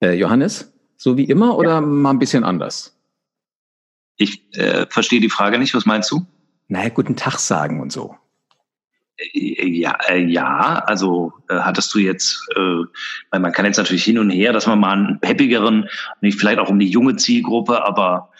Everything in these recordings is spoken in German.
Äh, Johannes, so wie immer oder ja. mal ein bisschen anders? Ich äh, verstehe die Frage nicht. Was meinst du? Naja, guten Tag sagen und so. Äh, ja, äh, ja, also äh, hattest du jetzt, äh, weil man kann jetzt natürlich hin und her, dass man mal einen peppigeren, nicht vielleicht auch um die junge Zielgruppe, aber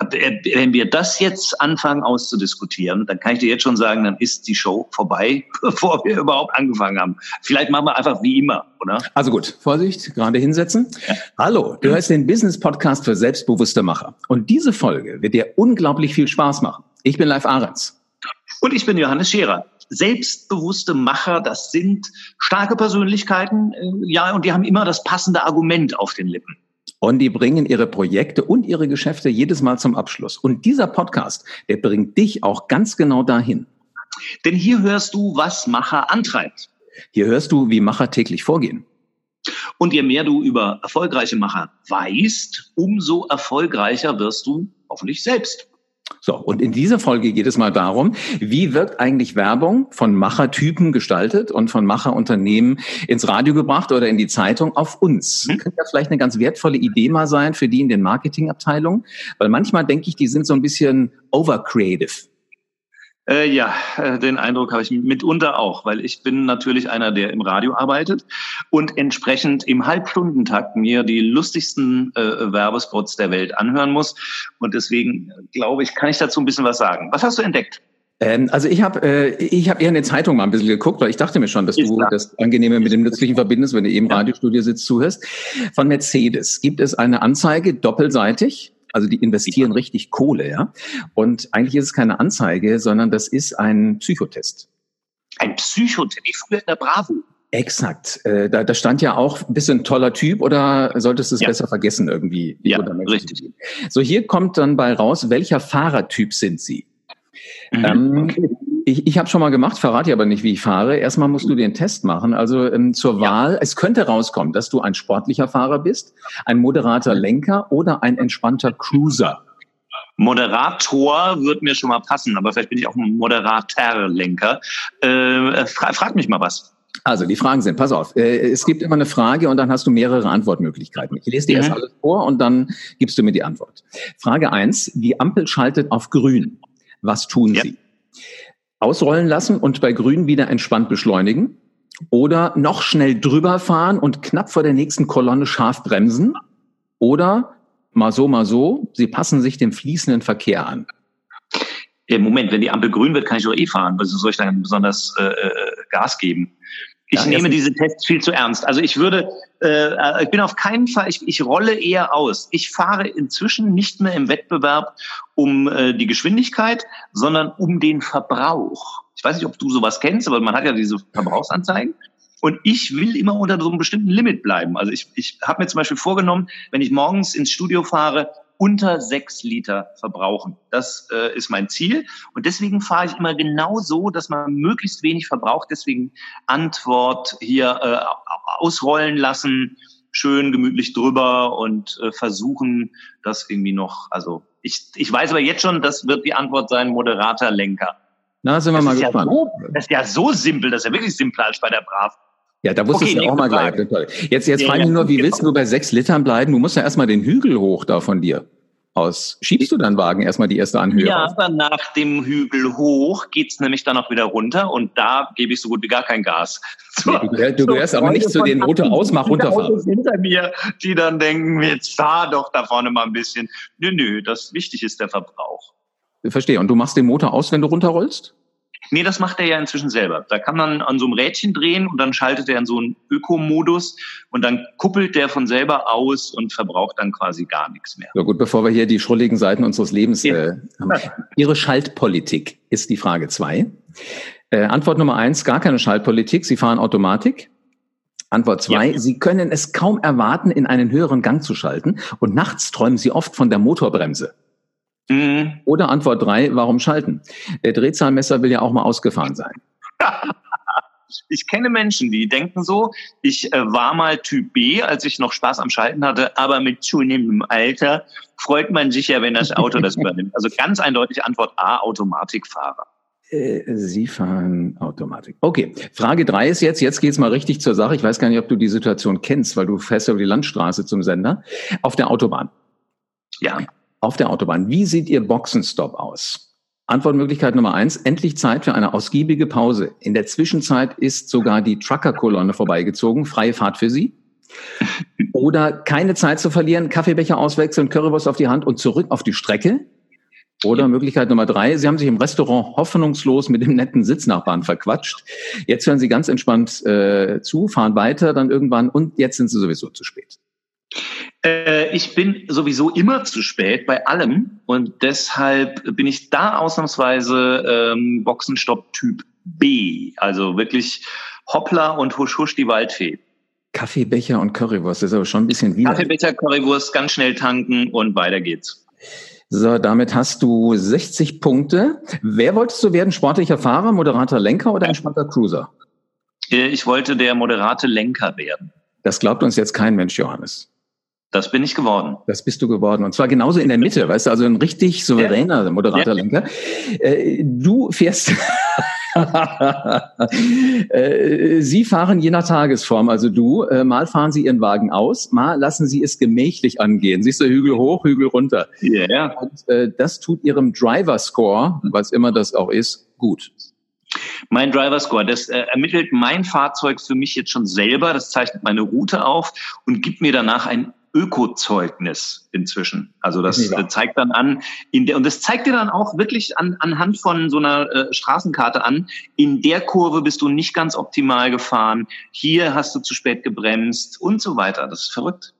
wenn wir das jetzt anfangen auszudiskutieren, dann kann ich dir jetzt schon sagen, dann ist die Show vorbei, bevor wir überhaupt angefangen haben. Vielleicht machen wir einfach wie immer, oder? Also gut, Vorsicht, gerade hinsetzen. Ja. Hallo, du hörst den Business Podcast für selbstbewusste Macher. Und diese Folge wird dir unglaublich viel Spaß machen. Ich bin Live Ahrens. Und ich bin Johannes Scherer selbstbewusste Macher, das sind starke Persönlichkeiten, äh, ja, und die haben immer das passende Argument auf den Lippen. Und die bringen ihre Projekte und ihre Geschäfte jedes Mal zum Abschluss. Und dieser Podcast, der bringt dich auch ganz genau dahin. Denn hier hörst du, was Macher antreibt. Hier hörst du, wie Macher täglich vorgehen. Und je mehr du über erfolgreiche Macher weißt, umso erfolgreicher wirst du hoffentlich selbst. So, und in dieser Folge geht es mal darum, wie wird eigentlich Werbung von Machertypen gestaltet und von Macherunternehmen ins Radio gebracht oder in die Zeitung auf uns? Mhm. Könnte das vielleicht eine ganz wertvolle Idee mal sein für die in den Marketingabteilungen? Weil manchmal denke ich, die sind so ein bisschen overcreative. Äh, ja, äh, den Eindruck habe ich mitunter auch, weil ich bin natürlich einer, der im Radio arbeitet und entsprechend im Halbstundentakt mir die lustigsten äh, Werbespots der Welt anhören muss. Und deswegen, äh, glaube ich, kann ich dazu ein bisschen was sagen. Was hast du entdeckt? Ähm, also ich habe äh, ich hab eher in der Zeitung mal ein bisschen geguckt, weil ich dachte mir schon, dass du das Angenehme mit dem Nützlichen verbindest, wenn du eben im Radiostudio sitzt, zuhörst. Von Mercedes gibt es eine Anzeige doppelseitig also die investieren richtig Kohle, ja. Und eigentlich ist es keine Anzeige, sondern das ist ein Psychotest. Ein Psychotest, wie früher in der Bravo. Exakt. Äh, da, da stand ja auch, bist du ein toller Typ oder solltest du es ja. besser vergessen irgendwie? Ja, richtig. So, hier kommt dann bei raus, welcher Fahrertyp sind Sie? Mhm. Ähm, okay. Ich, ich habe schon mal gemacht, verrate aber nicht, wie ich fahre. Erstmal musst du den Test machen. Also ähm, zur Wahl, es könnte rauskommen, dass du ein sportlicher Fahrer bist, ein moderater Lenker oder ein entspannter Cruiser. Moderator wird mir schon mal passen, aber vielleicht bin ich auch ein Moderaterlenker. Äh, fra frag mich mal was. Also die Fragen sind, pass auf, äh, es gibt immer eine Frage und dann hast du mehrere Antwortmöglichkeiten. Ich lese dir mhm. erst alles vor und dann gibst du mir die Antwort. Frage eins: die Ampel schaltet auf grün. Was tun ja. Sie? Ausrollen lassen und bei Grün wieder entspannt beschleunigen oder noch schnell drüber fahren und knapp vor der nächsten Kolonne scharf bremsen oder mal so, mal so, sie passen sich dem fließenden Verkehr an. Moment, wenn die Ampel grün wird, kann ich doch eh fahren. Was soll ich dann besonders äh, äh Gas geben? Ich ja, nehme diese Tests viel zu ernst. Also ich würde, äh, ich bin auf keinen Fall, ich, ich rolle eher aus. Ich fahre inzwischen nicht mehr im Wettbewerb um äh, die Geschwindigkeit, sondern um den Verbrauch. Ich weiß nicht, ob du sowas kennst, aber man hat ja diese Verbrauchsanzeigen. Und ich will immer unter so einem bestimmten Limit bleiben. Also ich, ich habe mir zum Beispiel vorgenommen, wenn ich morgens ins Studio fahre, unter sechs Liter verbrauchen. Das äh, ist mein Ziel. Und deswegen fahre ich immer genau so, dass man möglichst wenig verbraucht. Deswegen Antwort hier äh, ausrollen lassen, schön gemütlich drüber und äh, versuchen, das irgendwie noch, also ich, ich weiß aber jetzt schon, das wird die Antwort sein, moderater Lenker. Na, sind wir das mal gespannt. Ja so, das ist ja so simpel, das ist ja wirklich simpler als bei der Brav. Ja, da wusstest okay, du auch mal gleich. Jetzt, jetzt ja, frage ich ja, nur, wie willst du bei sechs Litern bleiben? Du musst ja erstmal den Hügel hoch da von dir aus. Schiebst du deinen Wagen erstmal die erste Anhöhe? Ja, aber nach dem Hügel hoch geht's nämlich dann auch wieder runter und da gebe ich so gut wie gar kein Gas. So, du, du gehörst so aber nicht zu den Rote Ausmach runterfahren. Autos hinter mir, die dann denken, jetzt fahr doch da vorne mal ein bisschen. Nö, nö, das wichtig ist der Verbrauch. Ich verstehe. Und du machst den Motor aus, wenn du runterrollst? Nee, das macht er ja inzwischen selber. Da kann man an so einem Rädchen drehen und dann schaltet er in so einen Ökomodus und dann kuppelt der von selber aus und verbraucht dann quasi gar nichts mehr. So gut, bevor wir hier die schrulligen Seiten unseres Lebens ja. äh, haben. Ihre Schaltpolitik ist die Frage zwei. Äh, Antwort Nummer eins, gar keine Schaltpolitik. Sie fahren Automatik. Antwort zwei, ja. Sie können es kaum erwarten, in einen höheren Gang zu schalten und nachts träumen Sie oft von der Motorbremse. Mhm. Oder Antwort drei, warum schalten? Der Drehzahlmesser will ja auch mal ausgefahren sein. Ich kenne Menschen, die denken so, ich äh, war mal Typ B, als ich noch Spaß am Schalten hatte, aber mit zunehmendem Alter freut man sich ja, wenn das Auto das übernimmt. Also ganz eindeutig Antwort A, Automatikfahrer. Äh, Sie fahren Automatik. Okay, Frage drei ist jetzt, jetzt geht's mal richtig zur Sache. Ich weiß gar nicht, ob du die Situation kennst, weil du fährst über die Landstraße zum Sender. Auf der Autobahn. Ja. Auf der Autobahn. Wie sieht Ihr Boxenstopp aus? Antwortmöglichkeit Nummer eins, endlich Zeit für eine ausgiebige Pause. In der Zwischenzeit ist sogar die Trucker-Kolonne vorbeigezogen. Freie Fahrt für Sie. Oder keine Zeit zu verlieren, Kaffeebecher auswechseln, Currywurst auf die Hand und zurück auf die Strecke. Oder Möglichkeit Nummer drei, Sie haben sich im Restaurant hoffnungslos mit dem netten Sitznachbarn verquatscht. Jetzt hören Sie ganz entspannt äh, zu, fahren weiter dann irgendwann und jetzt sind Sie sowieso zu spät. Äh, ich bin sowieso immer zu spät bei allem und deshalb bin ich da ausnahmsweise ähm, Boxenstopp Typ B. Also wirklich Hoppla und husch husch die Waldfee. Kaffeebecher und Currywurst, das ist aber schon ein bisschen wieder. Kaffeebecher, Currywurst, ganz schnell tanken und weiter geht's. So, damit hast du 60 Punkte. Wer wolltest du werden? Sportlicher Fahrer, moderater Lenker oder entspannter Cruiser? Äh, ich wollte der moderate Lenker werden. Das glaubt uns jetzt kein Mensch, Johannes. Das bin ich geworden. Das bist du geworden. Und zwar genauso in der Mitte, weißt du, also ein richtig souveräner ja. moderater. Lenker. Äh, du fährst Äh, sie fahren je nach Tagesform, also du, äh, mal fahren Sie Ihren Wagen aus, mal lassen Sie es gemächlich angehen. Siehst du, Hügel hoch, Hügel runter. Ja. Yeah. Und das tut Ihrem Driver-Score, was immer das auch ist, gut. Mein Driver Score, das äh, ermittelt mein Fahrzeug für mich jetzt schon selber, das zeichnet meine Route auf und gibt mir danach ein Ökozeugnis inzwischen. Also das ja. zeigt dann an, in der, und das zeigt dir dann auch wirklich an, anhand von so einer äh, Straßenkarte an, in der Kurve bist du nicht ganz optimal gefahren, hier hast du zu spät gebremst und so weiter. Das ist verrückt.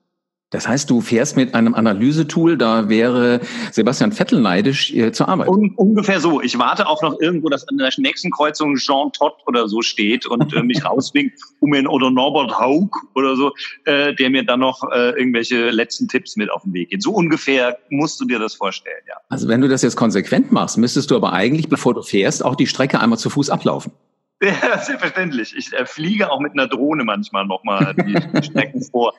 Das heißt, du fährst mit einem Analysetool, da wäre Sebastian Vettel neidisch äh, zur Arbeit. Un ungefähr so. Ich warte auch noch irgendwo, dass an der nächsten Kreuzung Jean Todt oder so steht und äh, mich rauswinkt, um ihn oder Norbert Haug oder so, äh, der mir dann noch äh, irgendwelche letzten Tipps mit auf den Weg geht. So ungefähr musst du dir das vorstellen, ja. Also wenn du das jetzt konsequent machst, müsstest du aber eigentlich, bevor du fährst, auch die Strecke einmal zu Fuß ablaufen. Ja, selbstverständlich. Ich äh, fliege auch mit einer Drohne manchmal nochmal die, Strecken vor.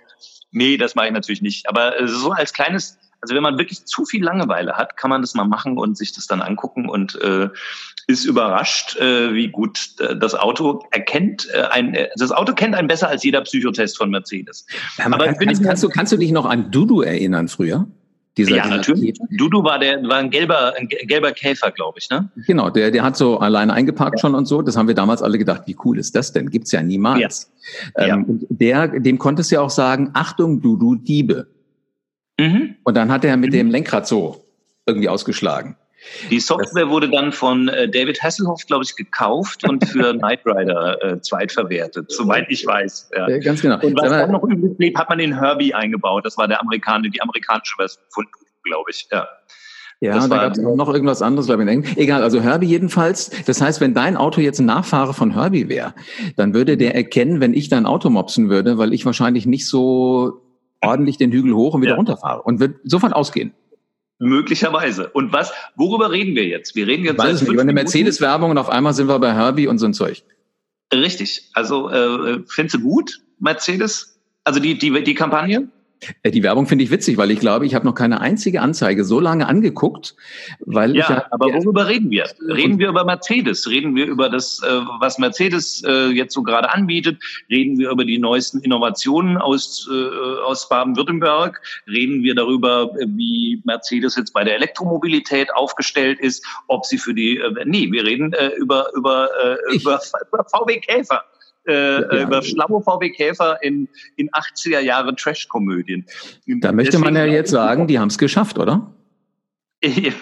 Nee, das mache ich natürlich nicht. Aber äh, so als kleines, also wenn man wirklich zu viel Langeweile hat, kann man das mal machen und sich das dann angucken und äh, ist überrascht, äh, wie gut äh, das Auto erkennt. Äh, ein, äh, das Auto kennt einen besser als jeder Psychotest von Mercedes. Ja, Aber kann, kannst, kannst, du, kannst du dich noch an Dudu erinnern früher? Dieser, ja, natürlich. Dudu war der war ein gelber ein gelber Käfer, glaube ich, ne? Genau, der der hat so alleine eingeparkt ja. schon und so. Das haben wir damals alle gedacht, wie cool ist das denn? Gibt's ja niemals. Ja. Ähm. Und der dem konntest du ja auch sagen, Achtung, Dudu Diebe. Mhm. Und dann hat er mit mhm. dem Lenkrad so irgendwie ausgeschlagen. Die Software wurde dann von äh, David Hasselhoff, glaube ich, gekauft und für Knight Rider äh, zweitverwertet, soweit ich weiß. Ja. Ganz genau. Und was dann noch übrig blieb, hat man den Herbie eingebaut. Das war der Amerikaner, die amerikanische Version von, glaube ich. Ja. Ja, das da gab es noch irgendwas anderes, glaube ich. Egal, also Herbie jedenfalls. Das heißt, wenn dein Auto jetzt ein Nachfahre von Herbie wäre, dann würde der erkennen, wenn ich dein Auto mopsen würde, weil ich wahrscheinlich nicht so ordentlich den Hügel hoch und wieder ja. runterfahre und wird sofort ausgehen. Möglicherweise. Und was, worüber reden wir jetzt? Wir reden jetzt Weiß nicht, über eine Mercedes-Werbung und auf einmal sind wir bei Herbie und so ein Zeug. Richtig. Also äh, findest du gut, Mercedes? Also die, die, die Kampagne? Äh, die Werbung finde ich witzig, weil ich glaube, ich habe noch keine einzige Anzeige so lange angeguckt, weil ja, ich ja, aber worüber reden wir? Reden wir über Mercedes? Reden wir über das, äh, was Mercedes äh, jetzt so gerade anbietet? Reden wir über die neuesten Innovationen aus aus Baden-Württemberg? Reden wir darüber, wie Mercedes jetzt bei der Elektromobilität aufgestellt ist? Ob sie für die nee, wir reden über über über, über VW Käfer äh, ja, über schlaue VW Käfer in, in 80er Jahre Trash-Komödien. Da möchte man ja jetzt sagen, die haben es geschafft, oder?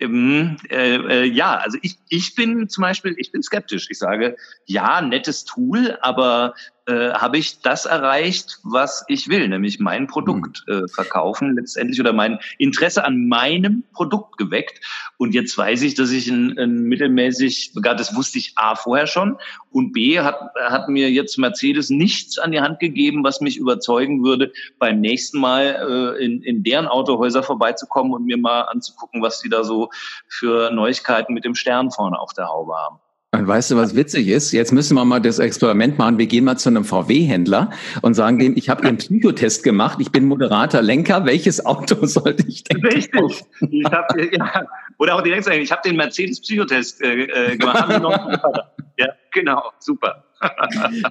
Ähm, äh, äh, ja, also ich, ich bin zum Beispiel, ich bin skeptisch. Ich sage, ja, nettes Tool, aber äh, habe ich das erreicht, was ich will, nämlich mein Produkt mhm. äh, verkaufen letztendlich oder mein Interesse an meinem Produkt geweckt. Und jetzt weiß ich, dass ich ein, ein mittelmäßig, das wusste ich A vorher schon und B hat, hat mir jetzt Mercedes nichts an die Hand gegeben, was mich überzeugen würde, beim nächsten Mal äh, in, in deren Autohäuser vorbeizukommen und mir mal anzugucken, was die da so für Neuigkeiten mit dem Stern vorne auf der Haube haben. Und weißt du, was witzig ist? Jetzt müssen wir mal das Experiment machen. Wir gehen mal zu einem VW-Händler und sagen dem, ich habe Ihren Psychotest gemacht, ich bin Moderator, Lenker, welches Auto sollte ich denn Richtig. Ich hab, ja. Oder auch die Lenker, ich habe den Mercedes-Psychotest äh, äh gemacht. ja, genau, super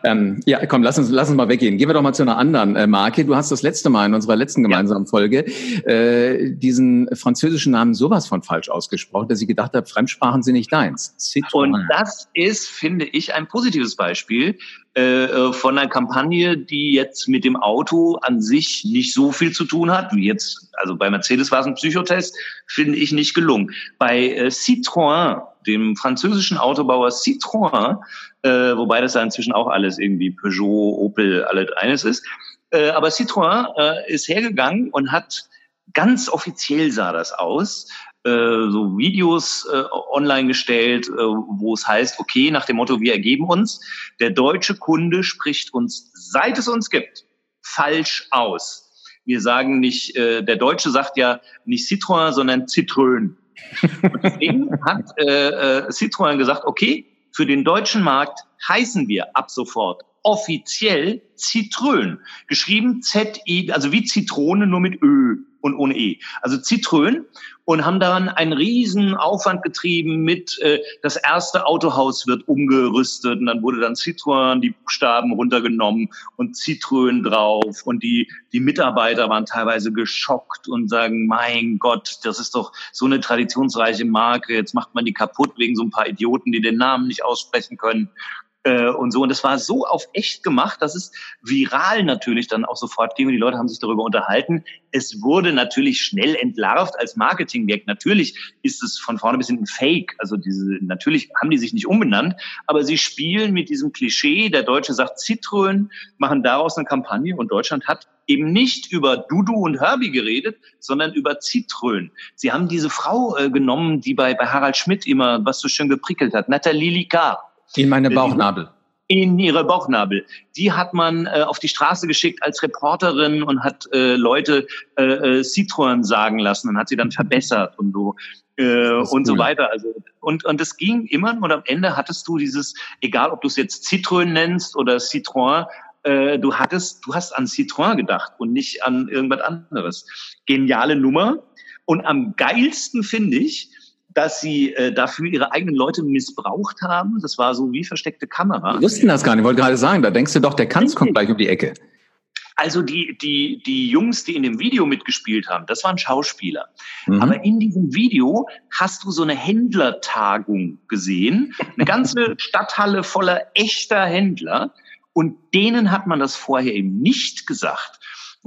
ähm, ja, komm, lass uns, lass uns mal weggehen. Gehen wir doch mal zu einer anderen äh, Marke. Du hast das letzte Mal in unserer letzten gemeinsamen ja. Folge äh, diesen französischen Namen sowas von falsch ausgesprochen, dass ich gedacht habe, Fremdsprachen sind nicht deins. Citroën. Und das ist, finde ich, ein positives Beispiel äh, äh, von einer Kampagne, die jetzt mit dem Auto an sich nicht so viel zu tun hat, wie jetzt, also bei Mercedes war es ein Psychotest, finde ich nicht gelungen. Bei äh, Citroën, dem französischen Autobauer Citroën, äh, wobei das ja inzwischen auch alles irgendwie Peugeot, Opel, alles eines ist. Äh, aber Citroën äh, ist hergegangen und hat ganz offiziell sah das aus, äh, so Videos äh, online gestellt, äh, wo es heißt, okay, nach dem Motto, wir ergeben uns, der deutsche Kunde spricht uns, seit es uns gibt, falsch aus. Wir sagen nicht, äh, der Deutsche sagt ja nicht Citroën, sondern Citroën. Und deswegen hat äh, äh, Citroën gesagt, okay, für den deutschen Markt heißen wir ab sofort offiziell Zitrön. Geschrieben Z-I, also wie Zitrone, nur mit Ö und ohne E. Also Zitrön und haben daran einen riesen Aufwand getrieben mit, äh, das erste Autohaus wird umgerüstet und dann wurde dann Citroën, die Buchstaben runtergenommen und Zitrön drauf und die, die Mitarbeiter waren teilweise geschockt und sagen, mein Gott, das ist doch so eine traditionsreiche Marke, jetzt macht man die kaputt wegen so ein paar Idioten, die den Namen nicht aussprechen können äh, und so. Und das war so auf echt gemacht, dass es viral natürlich dann auch sofort ging und die Leute haben sich darüber unterhalten. Es wurde natürlich schnell entlarvt als Marketingwerk. Natürlich ist es von vorne bis hinten fake. Also diese, natürlich haben die sich nicht umbenannt, aber sie spielen mit diesem Klischee, der Deutsche sagt Zitrön, machen daraus eine Kampagne und Deutschland hat eben nicht über Dudu und Herbie geredet, sondern über Zitrön. Sie haben diese Frau äh, genommen, die bei, bei Harald Schmidt immer was so schön geprickelt hat, Nathalie Licard. In meine Bauchnabel. In ihre Bauchnabel. Die hat man äh, auf die Straße geschickt als Reporterin und hat äh, Leute äh, äh, Citroën sagen lassen und hat sie dann verbessert und so äh, und cool. so weiter. Also und und es ging immer und am Ende hattest du dieses, egal ob du es jetzt Citroën nennst oder Citroën, äh, du hattest, du hast an Citroën gedacht und nicht an irgendwas anderes. Geniale Nummer. Und am geilsten finde ich, dass sie äh, dafür ihre eigenen Leute missbraucht haben. Das war so wie versteckte Kamera. Wir wussten das gar nicht, ich wollte gerade sagen, da denkst du doch, der Kanz kommt gleich um die Ecke. Also die, die, die Jungs, die in dem Video mitgespielt haben, das waren Schauspieler. Mhm. Aber in diesem Video hast du so eine Händlertagung gesehen, eine ganze Stadthalle voller echter Händler. Und denen hat man das vorher eben nicht gesagt.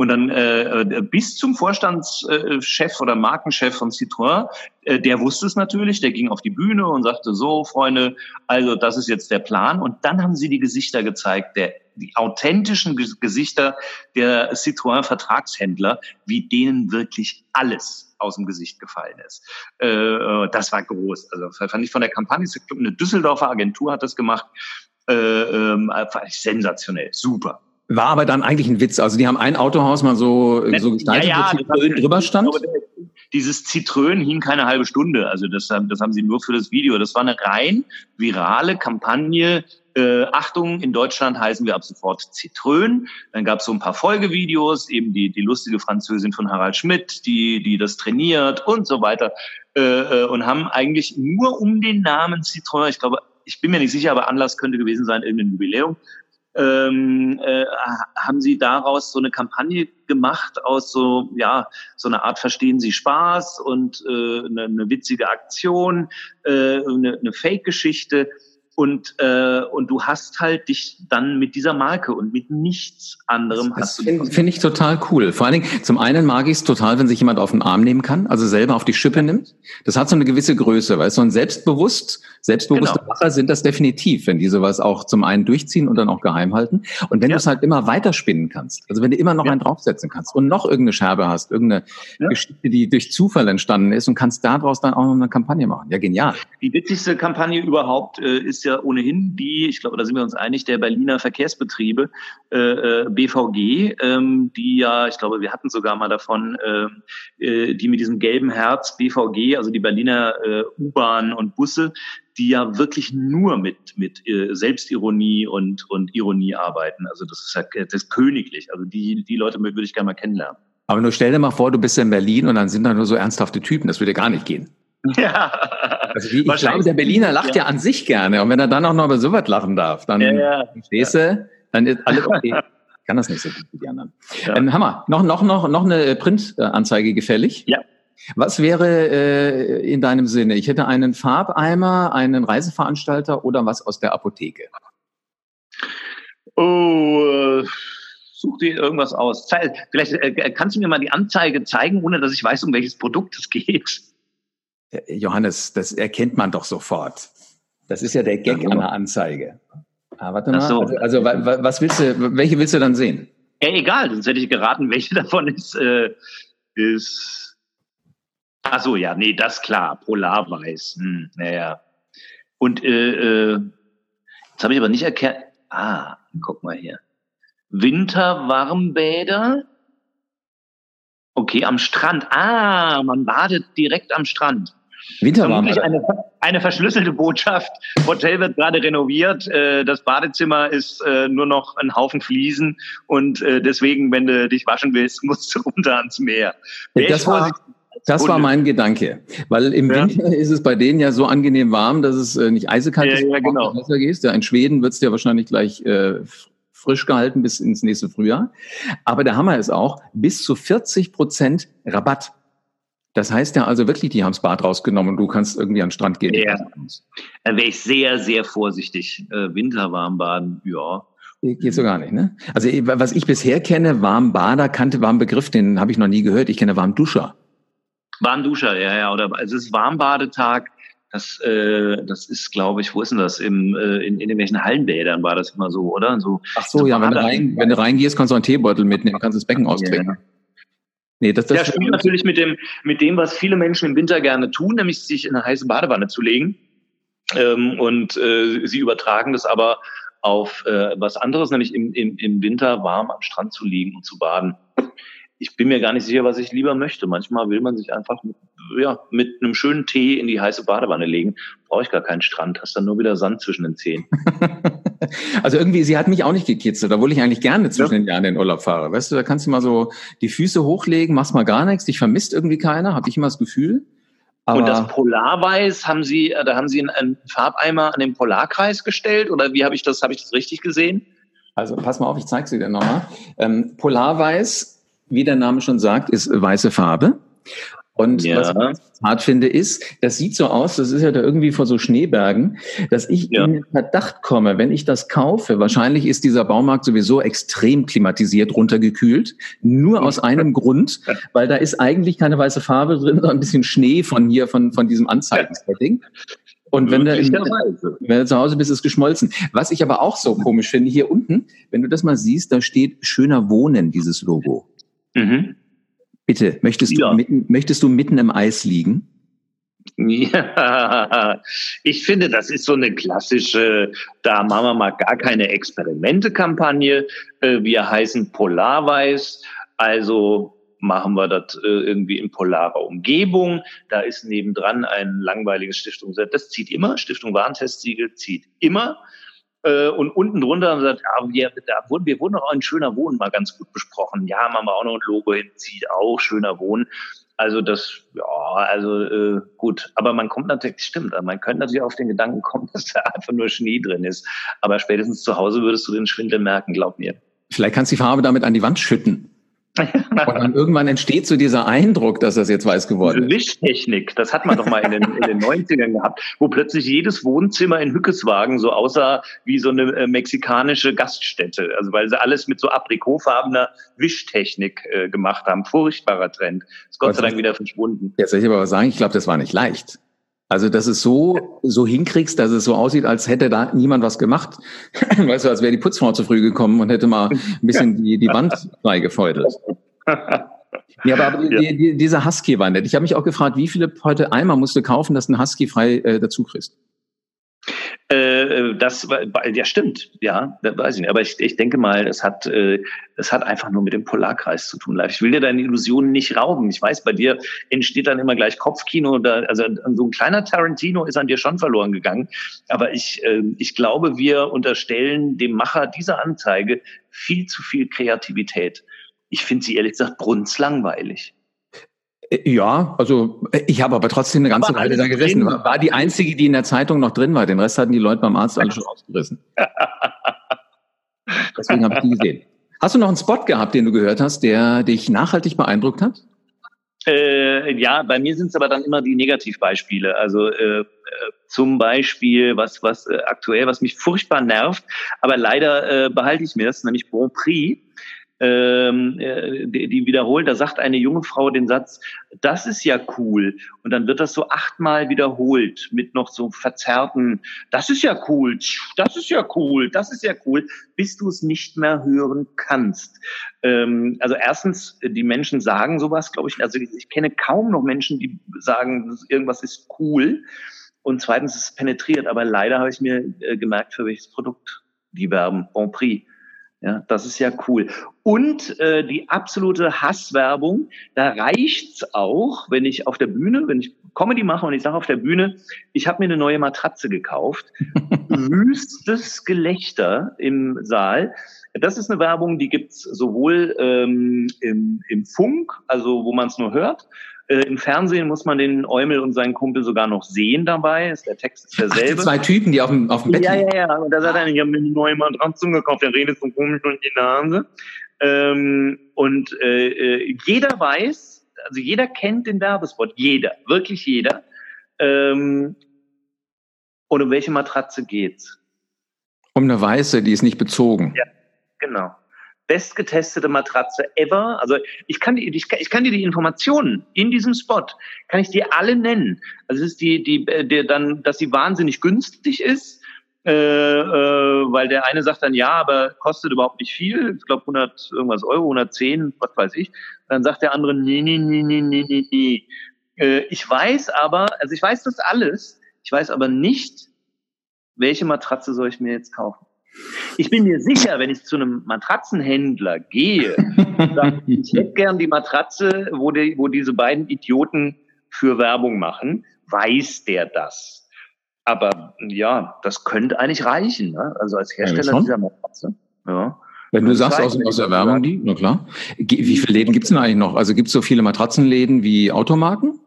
Und dann äh, äh, bis zum Vorstandschef oder Markenchef von Citroën, äh, der wusste es natürlich, der ging auf die Bühne und sagte so, Freunde, also das ist jetzt der Plan. Und dann haben sie die Gesichter gezeigt, der, die authentischen Gesichter der Citroën-Vertragshändler, wie denen wirklich alles aus dem Gesicht gefallen ist. Äh, äh das war groß. Also fand ich von der Kampagne, eine Düsseldorfer Agentur hat das gemacht, äh, äh, sensationell, super. War aber dann eigentlich ein Witz. Also die haben ein Autohaus mal so, so gestaltet, ja, ja, wo Zitrön drüber stand. Dieses Zitrön hing keine halbe Stunde. Also das, das haben sie nur für das Video. Das war eine rein virale Kampagne. Äh, Achtung, in Deutschland heißen wir ab sofort Zitrön. Dann gab es so ein paar Folgevideos, eben die, die lustige Französin von Harald Schmidt, die, die das trainiert und so weiter. Äh, äh und haben eigentlich nur um den Namen Zitrön, ich glaube, ich bin mir nicht sicher, aber Anlass könnte gewesen sein, irgendein Jubiläum, ähm, äh, haben sie daraus so eine Kampagne gemacht aus so ja so eine Art verstehen Sie Spaß und äh, eine, eine witzige Aktion, äh, eine, eine Fake-Geschichte und, äh, und du hast halt dich dann mit dieser Marke und mit nichts anderem das hast du. Finde find ich total cool. Vor allen Dingen, zum einen mag ich es total, wenn sich jemand auf den Arm nehmen kann, also selber auf die Schippe nimmt. Das hat so eine gewisse Größe, weil so ein selbstbewusst, selbstbewusste genau. Macher sind das definitiv, wenn die sowas auch zum einen durchziehen und dann auch geheim halten. Und wenn ja. du es halt immer weiterspinnen kannst, also wenn du immer noch ja. einen draufsetzen kannst und noch irgendeine Scherbe hast, irgendeine ja. Geschichte, die durch Zufall entstanden ist und kannst daraus dann auch noch eine Kampagne machen. Ja, genial. Die witzigste Kampagne überhaupt äh, ist ja ja ohnehin die, ich glaube, da sind wir uns einig, der Berliner Verkehrsbetriebe, äh, äh BVG, ähm, die ja, ich glaube, wir hatten sogar mal davon, äh, äh die mit diesem gelben Herz BVG, also die Berliner äh, U-Bahn und Busse, die ja wirklich nur mit, mit äh, Selbstironie und, und Ironie arbeiten. Also das ist ja das ist königlich. Also die, die Leute würde ich gerne mal kennenlernen. Aber nur stell dir mal vor, du bist in Berlin und dann sind da nur so ernsthafte Typen. Das würde gar nicht gehen. Ja. Also ich glaube, der Berliner lacht ja. ja. an sich gerne. Und wenn er dann auch noch über sowas lachen darf, dann ja, ja. verstehst du, dann ist alles okay. Ich kann das nicht so gut wie die anderen. Ja. Ähm, Hammer. Noch, noch, noch, noch eine Printanzeige gefällig. Ja. Was wäre äh, in deinem Sinne? Ich hätte einen Farbeimer, einen Reiseveranstalter oder was aus der Apotheke? Oh, äh such dir irgendwas aus. Vielleicht äh, kannst du mir mal die Anzeige zeigen, ohne dass ich weiß, um welches Produkt es geht. Johannes, das erkennt man doch sofort. Das ist ja der Gag an der Anzeige. Ah, warte mal. So. Also, also, was willst du, welche willst du dann sehen? Ja, egal, sonst hätte ich geraten, welche davon ist, äh, ist. Ach so, ja, nee, das klar, Polarweiß. Hm, naja. Und äh, äh, jetzt habe ich aber nicht erkannt. Ah, guck mal hier. Winterwarmbäder. Okay, am Strand. Ah, man badet direkt am Strand. Winterwarmbäder. Eine, eine verschlüsselte Botschaft. Hotel wird gerade renoviert. Äh, das Badezimmer ist äh, nur noch ein Haufen Fliesen und äh, deswegen, wenn du dich waschen willst, musst du runter ans Meer. das war, das war mein Gedanke, weil im ja. Winter ist es bei denen ja so angenehm warm, dass es nicht eisekalt ist, ja, ja, genau. Wasser gehst. Ja, in Schweden wird es dir wahrscheinlich gleich äh, frisch gehalten bis ins nächste Frühjahr. Aber der Hammer ist auch bis zu 40 Prozent Rabatt. Das heißt ja also wirklich, die haben das Bad rausgenommen und du kannst irgendwie an den Strand gehen. Ja. Dann wäre ich sehr, sehr vorsichtig. Äh, Winterwarmbaden, ja. Geht so gar nicht, ne? Also was ich bisher kenne, Warmbader, kannte Warmbegriff, den habe ich noch nie gehört. Ich kenne Warmduscher. Warmduscher, ja, ja. Oder also es ist Warmbadetag das, äh, das ist, glaube ich, wo ist denn das? Im, äh, in, in irgendwelchen Hallenbädern war das immer so, oder? So, Ach so, so ja, wenn du, rein, wenn du reingehst, kannst du einen Teebeutel mitnehmen, kannst das Becken austrinken. Ja. Nee, das, das ja, spielt natürlich mit dem, mit dem, was viele Menschen im Winter gerne tun, nämlich sich in eine heiße Badewanne zu legen. Ähm, und äh, sie übertragen das aber auf äh, was anderes, nämlich im, im, im Winter warm am Strand zu liegen und zu baden ich bin mir gar nicht sicher, was ich lieber möchte. Manchmal will man sich einfach mit, ja, mit einem schönen Tee in die heiße Badewanne legen. Brauche ich gar keinen Strand, hast dann nur wieder Sand zwischen den Zehen. also irgendwie, sie hat mich auch nicht gekitzelt, obwohl ich eigentlich gerne zwischen ja. den Jahren in den Urlaub fahre. Weißt du, da kannst du mal so die Füße hochlegen, machst mal gar nichts, dich vermisst irgendwie keiner, habe ich immer das Gefühl. Aber und das Polarweiß haben Sie, äh, da haben Sie einen Farbeimer an den Polarkreis gestellt oder wie habe ich das, habe ich das richtig gesehen? Also pass mal auf, ich zeige sie dir nochmal. Ähm, Polarweiß wie der Name schon sagt, ist weiße Farbe. Und ja. was ich hart finde, ist, das sieht so aus, das ist ja da irgendwie vor so Schneebergen, dass ich ja. in den Verdacht komme, wenn ich das kaufe, wahrscheinlich ist dieser Baumarkt sowieso extrem klimatisiert runtergekühlt, nur aus einem Grund, weil da ist eigentlich keine weiße Farbe drin, sondern ein bisschen Schnee von hier, von, von diesem Anzeigensetting. Und wenn du, in, wenn du zu Hause bist, ist es geschmolzen. Was ich aber auch so komisch finde, hier unten, wenn du das mal siehst, da steht schöner Wohnen, dieses Logo. Mhm. Bitte, möchtest du, mitten, möchtest du mitten im Eis liegen? Ja, ich finde, das ist so eine klassische, da machen wir mal gar keine Experimente-Kampagne. Äh, wir heißen Polarweiß, also machen wir das äh, irgendwie in polarer Umgebung. Da ist nebendran ein langweiliges Stiftung. Das zieht immer, Stiftung Warentestsiegel zieht immer. Äh, und unten drunter haben sie gesagt, ja, wir, da wurden, wir wurden auch ein schöner Wohnen mal ganz gut besprochen. Ja, machen wir auch noch ein Logo hinzieht, auch schöner Wohnen. Also das, ja, also äh, gut. Aber man kommt natürlich, stimmt, man könnte natürlich auf den Gedanken kommen, dass da einfach nur Schnee drin ist. Aber spätestens zu Hause würdest du den Schwindel merken, glaub mir. Vielleicht kannst du die Farbe damit an die Wand schütten. Und dann irgendwann entsteht so dieser Eindruck, dass das jetzt weiß geworden ist. Wischtechnik, das hat man doch mal in den, in den 90ern gehabt, wo plötzlich jedes Wohnzimmer in Hückeswagen so aussah wie so eine äh, mexikanische Gaststätte. Also weil sie alles mit so aprikotfarbener Wischtechnik äh, gemacht haben. Furchtbarer Trend. Ist Gott sei Dank wieder verschwunden. Jetzt soll ich aber was sagen, ich glaube, das war nicht leicht. Also, dass es so, so hinkriegst, dass es so aussieht, als hätte da niemand was gemacht. weißt du, als wäre die Putzfrau zu früh gekommen und hätte mal ein bisschen die, die Wand freigefeudelt. Ja, aber, aber ja. Die, die, dieser Husky war nett. Ich habe mich auch gefragt, wie viele heute Eimer musst du kaufen, dass du einen Husky frei äh, dazu kriegst? Äh, das, ja, stimmt, ja, das weiß ich nicht. Aber ich, ich denke mal, es hat, äh, es hat einfach nur mit dem Polarkreis zu tun. Ich will dir deine Illusionen nicht rauben. Ich weiß, bei dir entsteht dann immer gleich Kopfkino. Da, also so ein kleiner Tarantino ist an dir schon verloren gegangen. Aber ich, äh, ich glaube, wir unterstellen dem Macher dieser Anzeige viel zu viel Kreativität. Ich finde sie ehrlich gesagt brunzlangweilig. Äh, ja, also äh, ich habe aber trotzdem eine ganze Weile da gesessen. War, war die einzige, die in der Zeitung noch drin war. Den Rest hatten die Leute beim Arzt alle schon ausgerissen. Deswegen habe ich die gesehen. Hast du noch einen Spot gehabt, den du gehört hast, der dich nachhaltig beeindruckt hat? Äh, ja, bei mir sind es aber dann immer die Negativbeispiele. Also äh, äh zum Beispiel, was, was äh, aktuell, was mich furchtbar nervt, aber leider behalte ich mir das, nämlich Bon Prix ähm, äh, die, die wiederholt, da sagt eine junge Frau den Satz, das ist ja cool. Und dann wird das so achtmal wiederholt mit noch so verzerrten, das ist ja cool, das ist ja cool, das ist ja cool, bis du es nicht mehr hören kannst. Ähm, also erstens, die Menschen sagen sowas, glaube ich, also ich kenne kaum noch Menschen, die sagen, irgendwas ist cool. Und zweitens es penetriert, aber leider habe ich mir äh, gemerkt, für welches Produkt die werben. Bon Prix. Ja, das ist ja cool. Und äh, die absolute Hasswerbung, da reicht's auch, wenn ich auf der Bühne, wenn ich Comedy mache und ich sage auf der Bühne, ich habe mir eine neue Matratze gekauft. Wüstes Gelächter im Saal. Das ist eine Werbung, die gibt's sowohl ähm, im, im Funk, also wo man es nur hört, äh, Im Fernsehen muss man den Eumel und seinen Kumpel sogar noch sehen dabei. Der Text ist derselbe. Ach, die zwei Typen, die auf dem, auf dem Bett Ja, ja, ja. Und da sagt er, ich habe mir eine neue Matratze gekauft, der redet so komisch und die Nase. Ähm, und äh, äh, jeder weiß, also jeder kennt den Werbespot. Jeder, wirklich jeder. Ähm, und um welche Matratze geht's? Um eine weiße, die ist nicht bezogen. Ja, genau bestgetestete Matratze ever. Also ich kann, ich, ich kann dir die Informationen in diesem Spot, kann ich dir alle nennen. Also es ist die, die, der dann, dass sie wahnsinnig günstig ist, äh, äh, weil der eine sagt dann, ja, aber kostet überhaupt nicht viel. Ich glaube 100 irgendwas Euro, 110, was weiß ich. Dann sagt der andere, nee, nee, nee, nee, nee, nee, nee. Äh, ich weiß aber, also ich weiß das alles, ich weiß aber nicht, welche Matratze soll ich mir jetzt kaufen. Ich bin mir sicher, wenn ich zu einem Matratzenhändler gehe, sage, ich hätte gern die Matratze, wo, die, wo diese beiden Idioten für Werbung machen, weiß der das. Aber ja, das könnte eigentlich reichen, ne? also als Hersteller ja, dieser Matratze. Ja. Wenn du sagst aus, aus der Werbung die, na klar. Wie viele Läden gibt's denn eigentlich noch? Also gibt's so viele Matratzenläden wie Automarken?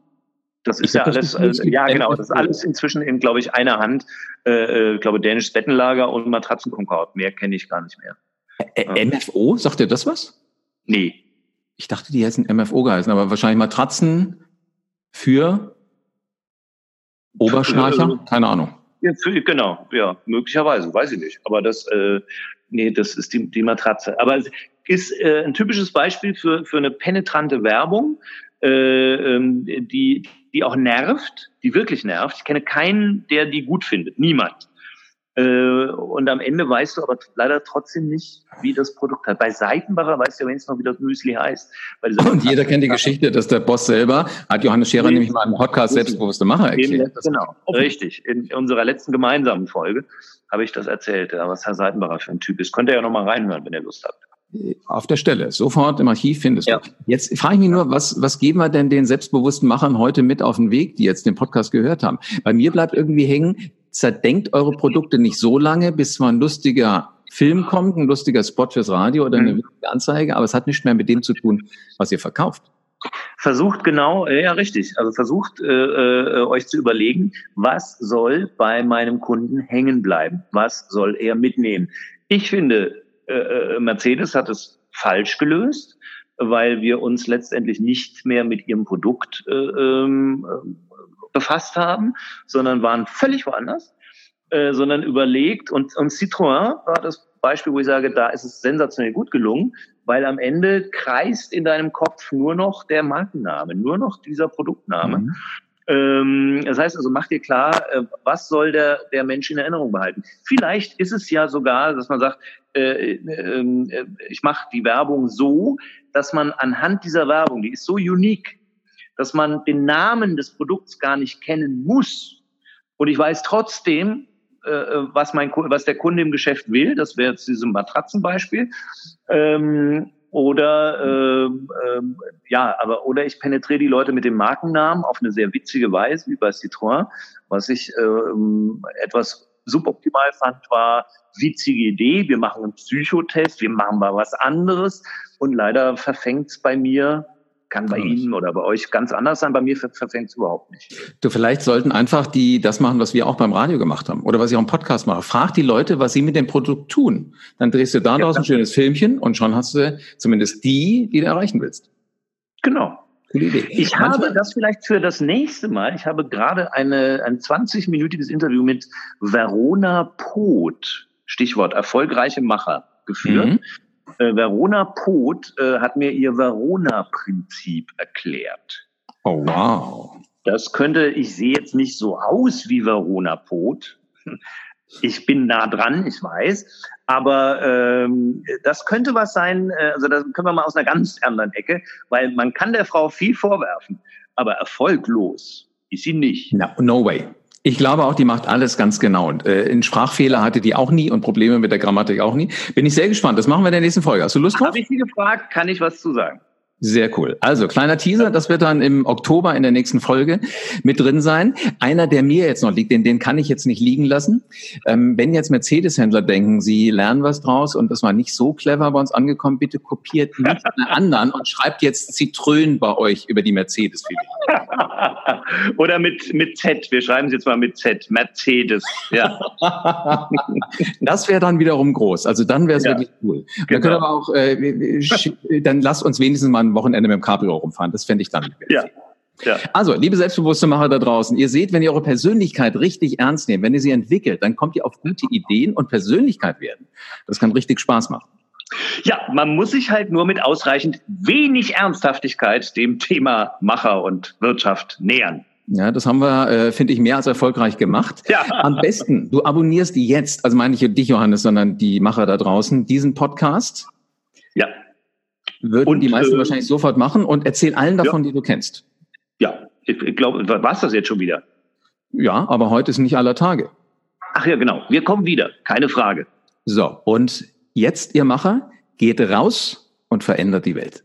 Das ist, ist ja alles, äh, ja genau, das ist alles inzwischen in, glaube ich, einer Hand. Äh, äh, glaube dänisches Bettenlager und Matratzenkonkord. Mehr kenne ich gar nicht mehr. Ä MFO, sagt ihr das was? Nee. Ich dachte, die hätten MFO geheißen, aber wahrscheinlich Matratzen für Oberschnarcher? Keine Ahnung. Ja, für, genau, ja, möglicherweise, weiß ich nicht. Aber das, äh, nee, das ist die, die Matratze. Aber es ist äh, ein typisches Beispiel für, für eine penetrante Werbung, äh, ähm, die, die auch nervt, die wirklich nervt. Ich kenne keinen, der die gut findet. Niemand. Äh, und am Ende weißt du aber leider trotzdem nicht, wie das Produkt hat. Bei Seitenbacher weißt du ja wenigstens noch, wie das Müsli heißt. Und jeder kennt die Geschichte, dass der Boss selber, hat Johannes Scherer nämlich mal im Podcast Selbstbewusste Macher erklärt. Genau, richtig. In unserer letzten gemeinsamen Folge habe ich das erzählt, was Herr Seitenbacher für ein Typ ist. Könnt ihr ja noch mal reinhören, wenn ihr Lust habt. Auf der Stelle, sofort im Archiv findest ja. du. Jetzt frage ich mich nur, was, was geben wir denn den selbstbewussten Machern heute mit auf den Weg, die jetzt den Podcast gehört haben? Bei mir bleibt irgendwie hängen, zerdenkt eure Produkte nicht so lange, bis mal ein lustiger Film kommt, ein lustiger Spot fürs Radio oder eine mhm. Anzeige, aber es hat nichts mehr mit dem zu tun, was ihr verkauft. Versucht genau, ja richtig, also versucht äh, äh, euch zu überlegen, was soll bei meinem Kunden hängen bleiben? Was soll er mitnehmen? Ich finde, äh, äh, Mercedes hat es falsch gelöst, weil wir uns letztendlich nicht mehr mit ihrem Produkt äh, ähm, befasst haben, sondern waren völlig woanders, äh, sondern überlegt und, und Citroën war das Beispiel, wo ich sage, da ist es sensationell gut gelungen, weil am Ende kreist in deinem Kopf nur noch der Markenname, nur noch dieser Produktname. Mhm. Ähm, das heißt also, mach dir klar, äh, was soll der, der Mensch in Erinnerung behalten. Vielleicht ist es ja sogar, dass man sagt, äh, ähm, äh, ich mache die Werbung so, dass man anhand dieser Werbung, die ist so unique, dass man den Namen des Produkts gar nicht kennen muss. Und ich weiß trotzdem, was, mein, was der Kunde im Geschäft will. Das wäre jetzt dieses Matratzenbeispiel. Ähm, oder äh, äh, ja, aber oder ich penetriere die Leute mit dem Markennamen auf eine sehr witzige Weise, wie bei Citroën. Was ich äh, etwas suboptimal fand, war witzige Idee. Wir machen einen Psychotest, wir machen mal was anderes und leider verfängt es bei mir kann bei Ihnen oder bei euch ganz anders sein. Bei mir verfängt es überhaupt nicht. Du, vielleicht sollten einfach die das machen, was wir auch beim Radio gemacht haben oder was ich auch im Podcast mache. Frag die Leute, was sie mit dem Produkt tun. Dann drehst du da ja, ein schönes Filmchen und schon hast du zumindest die, die du erreichen willst. Genau. Idee. Ich habe das vielleicht für das nächste Mal. Ich habe gerade eine, ein 20-minütiges Interview mit Verona Poth, Stichwort erfolgreiche Macher, geführt. Mhm. Äh, Verona Poth äh, hat mir ihr Verona-Prinzip erklärt. Oh, wow. Das könnte, ich sehe jetzt nicht so aus wie Verona Poth. Ich bin nah dran, ich weiß. Aber ähm, das könnte was sein, äh, also das können wir mal aus einer ganz anderen Ecke, weil man kann der Frau viel vorwerfen, aber erfolglos ist sie nicht. No, no way. Ich glaube auch, die macht alles ganz genau. Und äh, in Sprachfehler hatte die auch nie und Probleme mit der Grammatik auch nie. Bin ich sehr gespannt. Das machen wir in der nächsten Folge. Hast du Lust drauf? Habe ich Sie gefragt, kann ich was zu sagen? Sehr cool. Also kleiner Teaser, das wird dann im Oktober in der nächsten Folge mit drin sein. Einer, der mir jetzt noch liegt, den, den kann ich jetzt nicht liegen lassen. Ähm, wenn jetzt Mercedes-Händler denken, sie lernen was draus und das war nicht so clever bei uns angekommen, bitte kopiert nicht einen anderen und schreibt jetzt Zitrön bei euch über die mercedes Oder mit, mit Z. Wir schreiben es jetzt mal mit Z. Mercedes. Ja. das wäre dann wiederum groß. Also dann wäre es ja, wirklich cool. Genau. Wir können aber auch, äh, dann lasst uns wenigstens mal Wochenende mit dem Cabrio rumfahren. Das fände ich dann. Ja. Ja. Also, liebe selbstbewusste Macher da draußen, ihr seht, wenn ihr eure Persönlichkeit richtig ernst nehmt, wenn ihr sie entwickelt, dann kommt ihr auf gute Ideen und Persönlichkeit werden. Das kann richtig Spaß machen. Ja, man muss sich halt nur mit ausreichend wenig Ernsthaftigkeit dem Thema Macher und Wirtschaft nähern. Ja, das haben wir, äh, finde ich, mehr als erfolgreich gemacht. Ja. Am besten, du abonnierst jetzt, also meine ich nicht dich, Johannes, sondern die Macher da draußen, diesen Podcast. Ja würden und, die meisten äh, wahrscheinlich sofort machen und erzähl allen davon, ja. die du kennst. Ja, ich, ich glaube, war es das jetzt schon wieder? Ja, aber heute ist nicht aller Tage. Ach ja, genau. Wir kommen wieder, keine Frage. So, und jetzt, ihr Macher, geht raus und verändert die Welt.